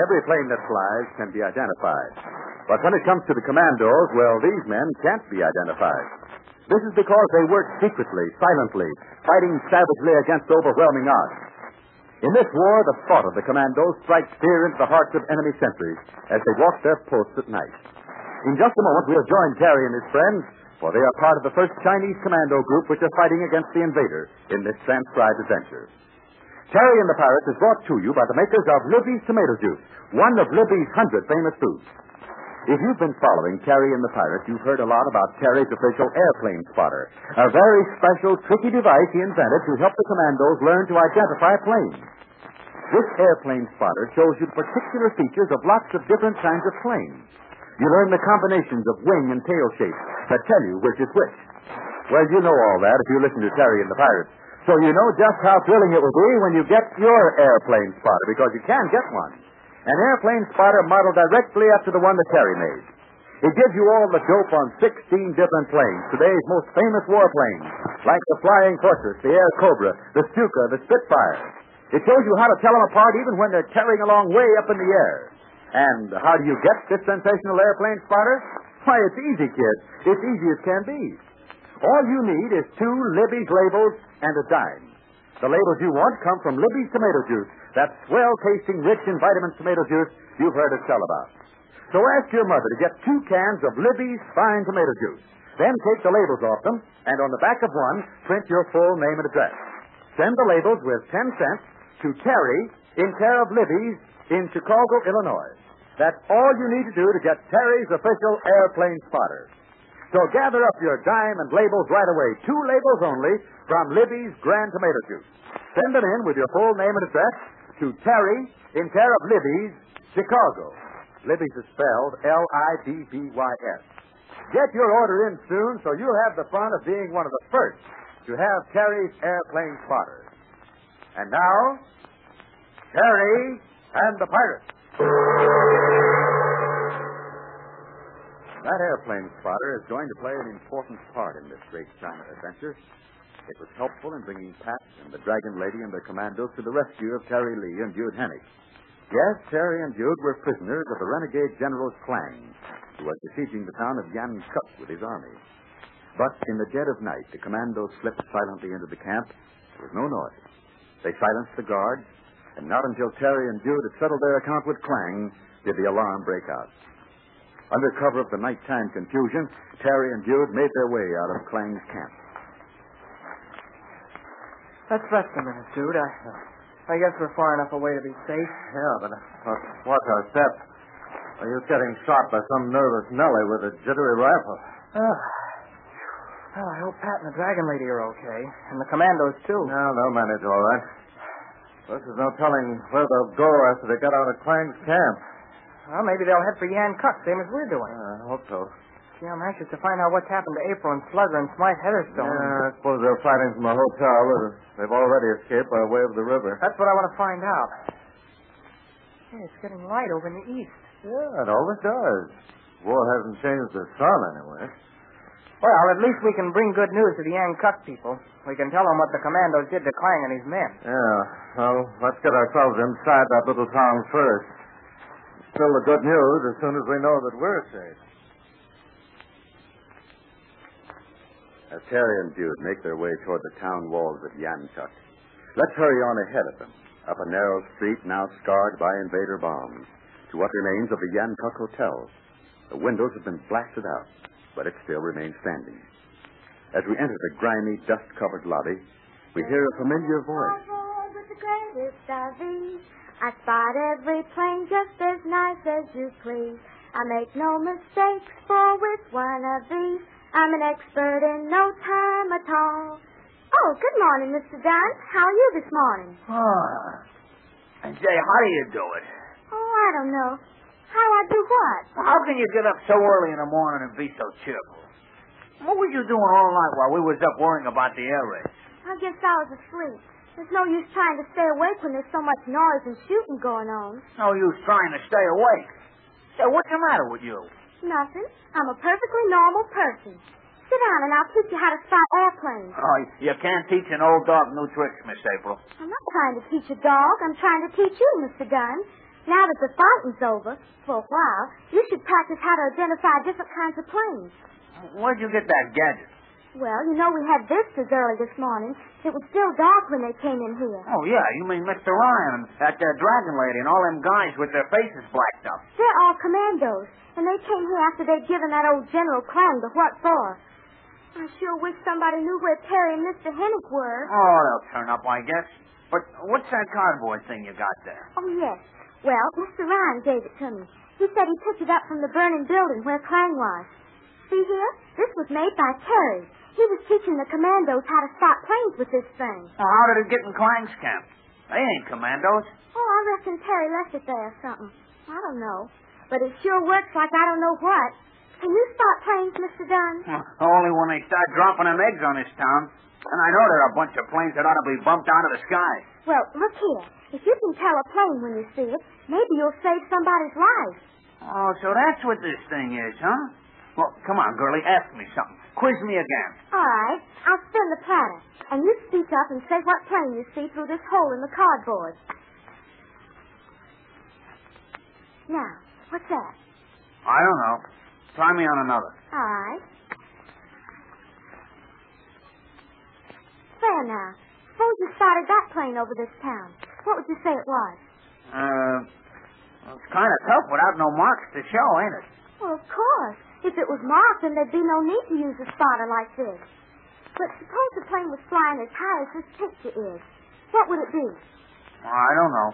Every plane that flies can be identified. But when it comes to the commandos, well, these men can't be identified. This is because they work secretly, silently, fighting savagely against overwhelming odds. In this war, the thought of the commandos strikes fear into the hearts of enemy sentries as they walk their posts at night. In just a moment, we'll join Terry and his friends, for they are part of the first Chinese commando group which are fighting against the invader in this transcribed adventure. Terry and the Pirates is brought to you by the makers of Libby's Tomato Juice, one of Libby's hundred famous foods. If you've been following Terry and the Pirates, you've heard a lot about Terry's official airplane spotter, a very special, tricky device he invented to help the commandos learn to identify planes. This airplane spotter shows you particular features of lots of different kinds of planes. You learn the combinations of wing and tail shapes that tell you which is which. Well, you know all that if you listen to Terry and the Pirates. So you know just how thrilling it will be when you get your airplane spotter, because you can get one. An airplane spotter modeled directly after the one that Terry made. It gives you all the dope on 16 different planes, today's most famous warplanes, like the Flying Fortress, the Airacobra, the Stuka, the Spitfire. It shows you how to tell them apart even when they're tearing along way up in the air. And how do you get this sensational airplane spotter? Why, it's easy, kid. It's easy as can be. All you need is two Libby's labels and a dime. The labels you want come from Libby's tomato juice, that swell tasting, rich in vitamins tomato juice you've heard us tell about. So ask your mother to get two cans of Libby's fine tomato juice. Then take the labels off them, and on the back of one, print your full name and address. Send the labels with 10 cents to Terry in care of Libby's in Chicago, Illinois. That's all you need to do to get Terry's official airplane spotter. So gather up your dime and labels right away. Two labels only from Libby's Grand Tomato Juice. Send them in with your full name and address to Terry in care of Libby's, Chicago. Libby's is spelled L-I-B-B-Y-S. Get your order in soon so you'll have the fun of being one of the first to have Terry's airplane spotter. And now, Terry and the Pirates. That airplane spotter is going to play an important part in this great China adventure. It was helpful in bringing Pat and the Dragon Lady and the commandos to the rescue of Terry Lee and Dude Hennick. Yes, Terry and Dude were prisoners of the renegade General Klang, who was besieging the town of Yan Kuk with his army. But in the dead of night, the commandos slipped silently into the camp. There was no noise. They silenced the guards, and not until Terry and Dude had settled their account with Klang did the alarm break out. Under cover of the nighttime confusion, Terry and Dude made their way out of Klang's camp. Let's rest a minute, Dude. I, I guess we're far enough away to be safe. Yeah, but uh, watch our steps. Are you getting shot by some nervous Nellie with a jittery rifle? Oh. Well, I hope Pat and the Dragon Lady are okay. And the commandos, too. No, they'll manage all right. This is no telling where they'll go after they get out of Klang's camp. Well, maybe they'll head for Yan Kuk, same as we're doing. Uh, I hope so. Gee, I'm anxious to find out what's happened to April and Slugger and Smythe Heatherstone. Yeah, I suppose they're fighting from the hotel. or They've already escaped by way of the river. That's what I want to find out. It's getting light over in the east. Yeah, it always does. War hasn't changed the sun, anyway. Well, at least we can bring good news to the Yan Kuk people. We can tell them what the commandos did to Klang and his men. Yeah, well, let's get ourselves inside that little town first. Still the good news as soon as we know that we're safe. As Terry and Dude make their way toward the town walls of Yanchuk, let's hurry on ahead of them, up a narrow street now scarred by invader bombs, to what remains of the Yanchuk Hotel. The windows have been blasted out, but it still remains standing. As we enter the grimy, dust-covered lobby, we hear a familiar voice. Aboard with the greatest of ease. I spot every plane just as nice as you please. I make no mistakes, for with one of these, I'm an expert in no time at all. Oh, good morning, Mr. Dunn. How are you this morning? Ah. And say, how do you do it? Oh, I don't know. How I do what? How can you get up so early in the morning and be so cheerful? What were you doing all night while we was up worrying about the air raids? I guess I was asleep. There's no use trying to stay awake when there's so much noise and shooting going on. No use trying to stay awake. Say, what's the matter with you? Nothing. I'm a perfectly normal person. Sit down and I'll teach you how to spot airplanes. Oh, you can't teach an old dog new tricks, Miss April. I'm not trying to teach a dog. I'm trying to teach you, Mr. Dunn. now that the fighting's over, for a while, you should practice how to identify different kinds of planes. Where'd you get that gadget? Well, you know we had visitors early this morning. It was still dark when they came in here. Oh, yeah, you mean Mr. Ryan and that uh, dragon lady and all them guys with their faces blacked up. They're all commandos, and they came here after they'd given that old General Klang the what for. I sure wish somebody knew where Terry and Mr. Hennick were. Oh, they'll turn up, I guess. But what's that cardboard thing you got there? Oh, yes. Well, Mr. Ryan gave it to me. He said he picked it up from the burning building where Klang was. See here? This was made by Terry. He was teaching the commandos how to stop planes with this thing. Well, how did it get in Klang's camp? They ain't commandos. Oh, I reckon Terry left it there or something. I don't know. But it sure works like I don't know what. Can you spot planes, Mr. Dunn? Only when they start dropping them eggs on this town. And I know there are a bunch of planes that ought to be bumped out of the sky. Well, look here. If you can tell a plane when you see it, maybe you'll save somebody's life. Oh, so that's what this thing is, huh? Well, come on, girlie, ask me something. Quiz me again. All right. I'll spin the platter. And you speak up and say what plane you see through this hole in the cardboard. Now, what's that? I don't know. Try me on another. All right. There now. Suppose you spotted that plane over this town. What would you say it was? Uh, well, it's kind of tough without no marks to show, ain't it? Well, of course. If it was marked, then there'd be no need to use a spotter like this. But suppose the plane was flying as high as this picture is. What would it be? Well, I don't know.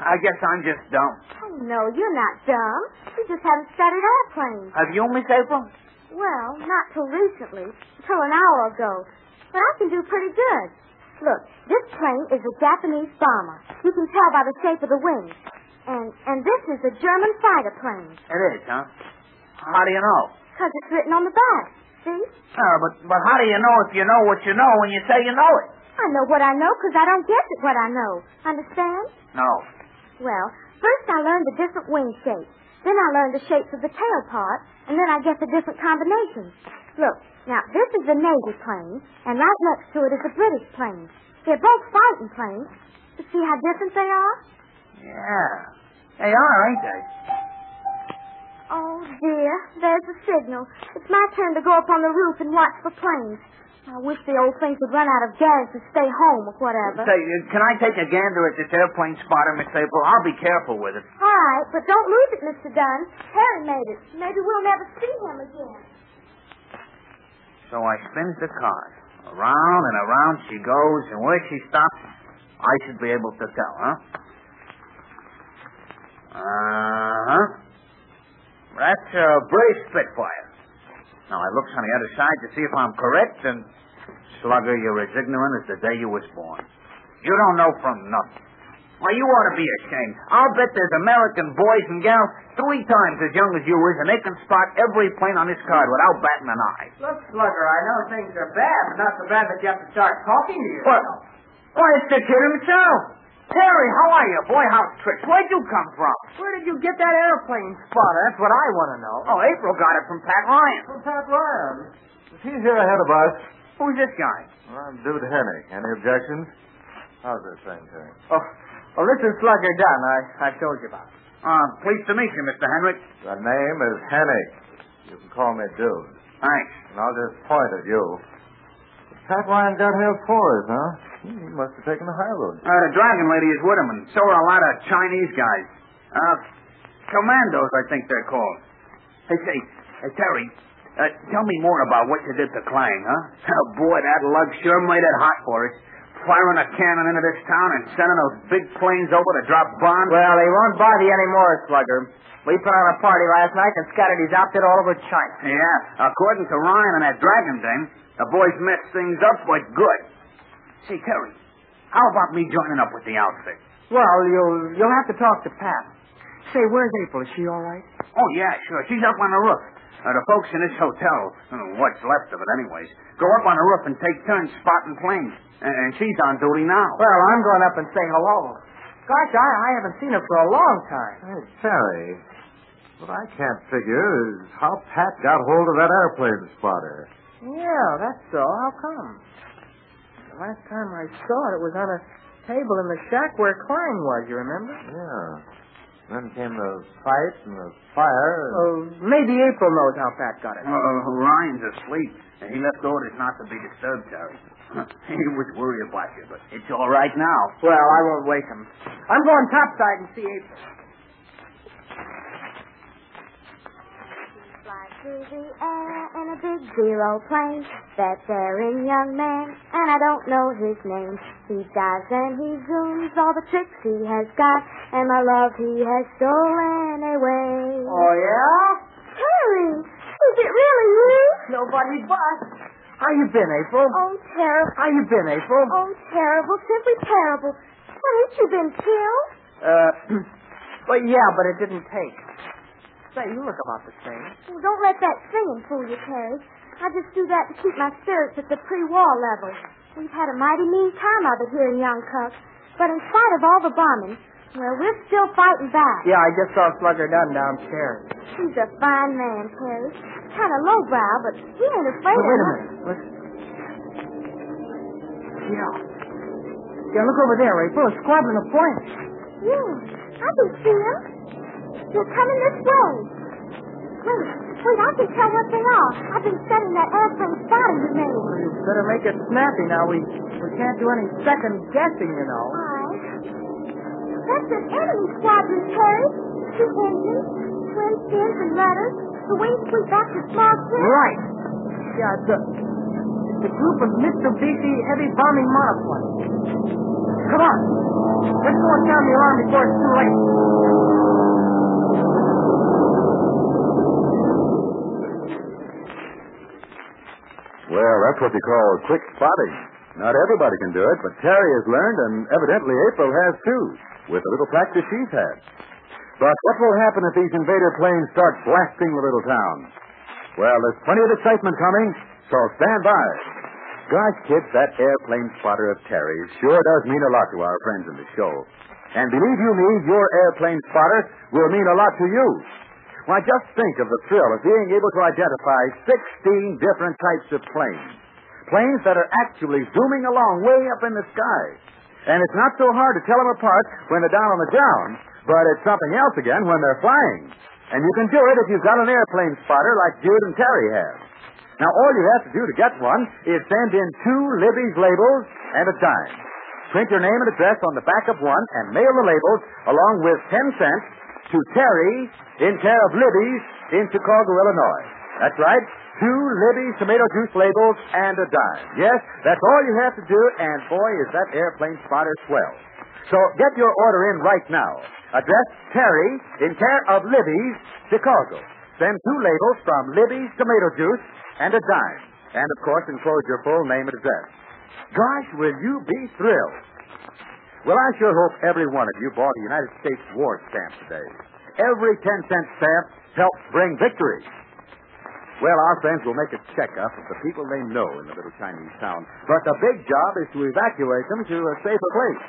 I guess I'm just dumb. Oh, no, you're not dumb. You just haven't studied airplanes. Have you, Miss April? Well, not till recently. Till an hour ago. But I can do pretty good. Look, this plane is a Japanese bomber. You can tell by the shape of the wings. And and this is a German fighter plane. It is, huh? How do you know? Because it's written on the back. See? Uh, but but how do you know if you know what you know when you say you know it? I know what I know because I don't guess at what I know. Understand? No. Well, first I learned the different wing shapes. Then I learned the shapes of the tail part, and then I get the different combinations. Look, now this is the Navy plane, and right next to it is the British plane. They're both fighting planes. You see how different they are? Yeah. They are, ain't they? Oh, dear. There's the signal. It's my turn to go up on the roof and watch for planes. I wish the old thing could run out of gas to stay home or whatever. Say, uh, can I take a gander at this airplane spotter, Miss April? I'll be careful with it. All right, but don't lose it, Mr. Dunn. Harry made it. Maybe we'll never see him again. So I spins the card. Around and around she goes, and where she stops, I should be able to tell, huh? Uh-huh. That's a British Spitfire. Now I looks on the other side to see if I'm correct, and slugger, you're as ignorant as the day you was born. You don't know from nothing. Why, you ought to be ashamed. I'll bet there's American boys and gals three times as young as you is, and they can spot every plane on this card without batting an eye. Look, Slugger, I know things are bad, but not so bad that you have to start talking to yourself. Why, it's the kid himself. Terry, how are you? Boy, how tricks. Where'd you come from? Where did you get that airplane spotter? That's what I want to know. Oh, April got it from Pat Ryan. From Pat Ryan. Is he here ahead of us? Who's this guy? I'm Dude Hennick. Any objections? How's this thing, Terry? Oh, well, this is Slugger Dunn. I, I told you about. Uh, pleased to meet you, Mr. Henrik. The name is Hennick. You can call me Dude. Thanks. And I'll just point at you. Ryan got here for us, huh? He must have taken the high road. Uh, the dragon lady is with him, and so are a lot of Chinese guys. Uh, commandos, I think they're called. Hey, say, hey, Terry, uh, tell me more about what you did to Klang, huh? Oh, boy, that lug sure made it hot for us. Firing a cannon into this town and sending those big planes over to drop bombs. Well, they won't bother you anymore, Slugger. We put on a party last night and scattered his outfit all over China. Yeah, according to Ryan and that dragon dame, the boys messed things up like good. Say, Terry, how about me joining up with the outfit? Well, you'll you'll have to talk to Pat. Say, where's April? Is she all right? Oh, yeah, sure. She's up on the roof. Uh, the folks in this hotel, what's left of it anyways, go up on the roof and take turns spotting planes. And, and she's on duty now. Well, I'm going up and say hello. Gosh, I, I haven't seen her for a long time. Hey, Terry. What I can't figure is how Pat got hold of that airplane spotter. Yeah, that's so. How come? The last time I saw it, it was on a table in the shack where Klein was, you remember? Yeah. Then came the fight and the fire. And... Oh, maybe April knows how Pat got it. Uh, Ryan's asleep. He left orders not to be disturbed, Terry. He was worried about you, but it's all right now. Well, I won't wake him. I'm going topside and see April. Fly through the air in a big zero plane. That daring young man, and I don't know his name. He dives and he zooms, all the tricks he has got, and my love he has stolen away. Oh, yeah? Terry, is it really you? Nobody but. How you been, April? Oh, terrible. How you been, April? Oh, terrible, simply terrible. Haven't you been killed? Uh, well, yeah, but it didn't take. Say, you look about the same. Well, don't let that singing fool you, Terry. I just do that to keep my spirits at the pre-war level. We've had a mighty mean time of it here in Youngcook. But in spite of all the bombing, well, we're still fighting back. Yeah, I just saw Slugger Dunn downstairs. He's a fine man, Terry. Kind of lowbrow, but he ain't afraid But of wait a minute. Listen. Yeah. Yeah, look over there, April. A squadron of planes. Yeah, I can see them. They're coming this way. Wait, wait, I can tell what they are. I've been studying that airplane spotter you made. Well, you better make it snappy now. We we can't do any second guessing, you know. Why? That's an enemy squadron, Terry. Two engines, twin fins and rudders. The wings sweep back to small ships. Right. Yeah, it's a, it's a group of Mitsubishi heavy bombing monoplanes. Come on. Let's go and sound the alarm before it's too late. Well, that's what you call quick spotting. Not everybody can do it, but Terry has learned, and evidently April has too, with a little practice she's had. But what will happen if these invader planes start blasting the little town? Well, there's plenty of excitement coming, so stand by. Gosh, kids, that airplane spotter of Terry's sure does mean a lot to our friends in the show. And believe you me, your airplane spotter will mean a lot to you. Why, just think of the thrill of being able to identify 16 different types of planes. Planes that are actually zooming along way up in the sky. And it's not so hard to tell them apart when they're down on the ground, but it's something else again when they're flying. And you can do it if you've got an airplane spotter like Dude and Terry have. Now, all you have to do to get one is send in two Libby's labels and a dime. Print your name and address on the back of one and mail the labels along with 10 cents to Terry in care of Libby's in Chicago, Illinois. That's right. Two Libby's tomato juice labels and a dime. Yes, that's all you have to do, and boy, is that airplane spotter swell. So get your order in right now. Address Terry in care of Libby's, Chicago. Send two labels from Libby's tomato juice and a dime. And of course, enclose your full name and address. Gosh, will you be thrilled? Well, I sure hope every one of you bought a United States war stamp today. Every 10 cent stamp helps bring victory. Well, our friends will make a checkup of the people they know in the little Chinese town. But the big job is to evacuate them to a safer place.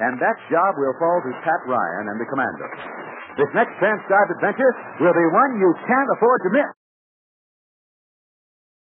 And that job will fall to Pat Ryan and the commando. This next transcribed adventure will be one you can't afford to miss.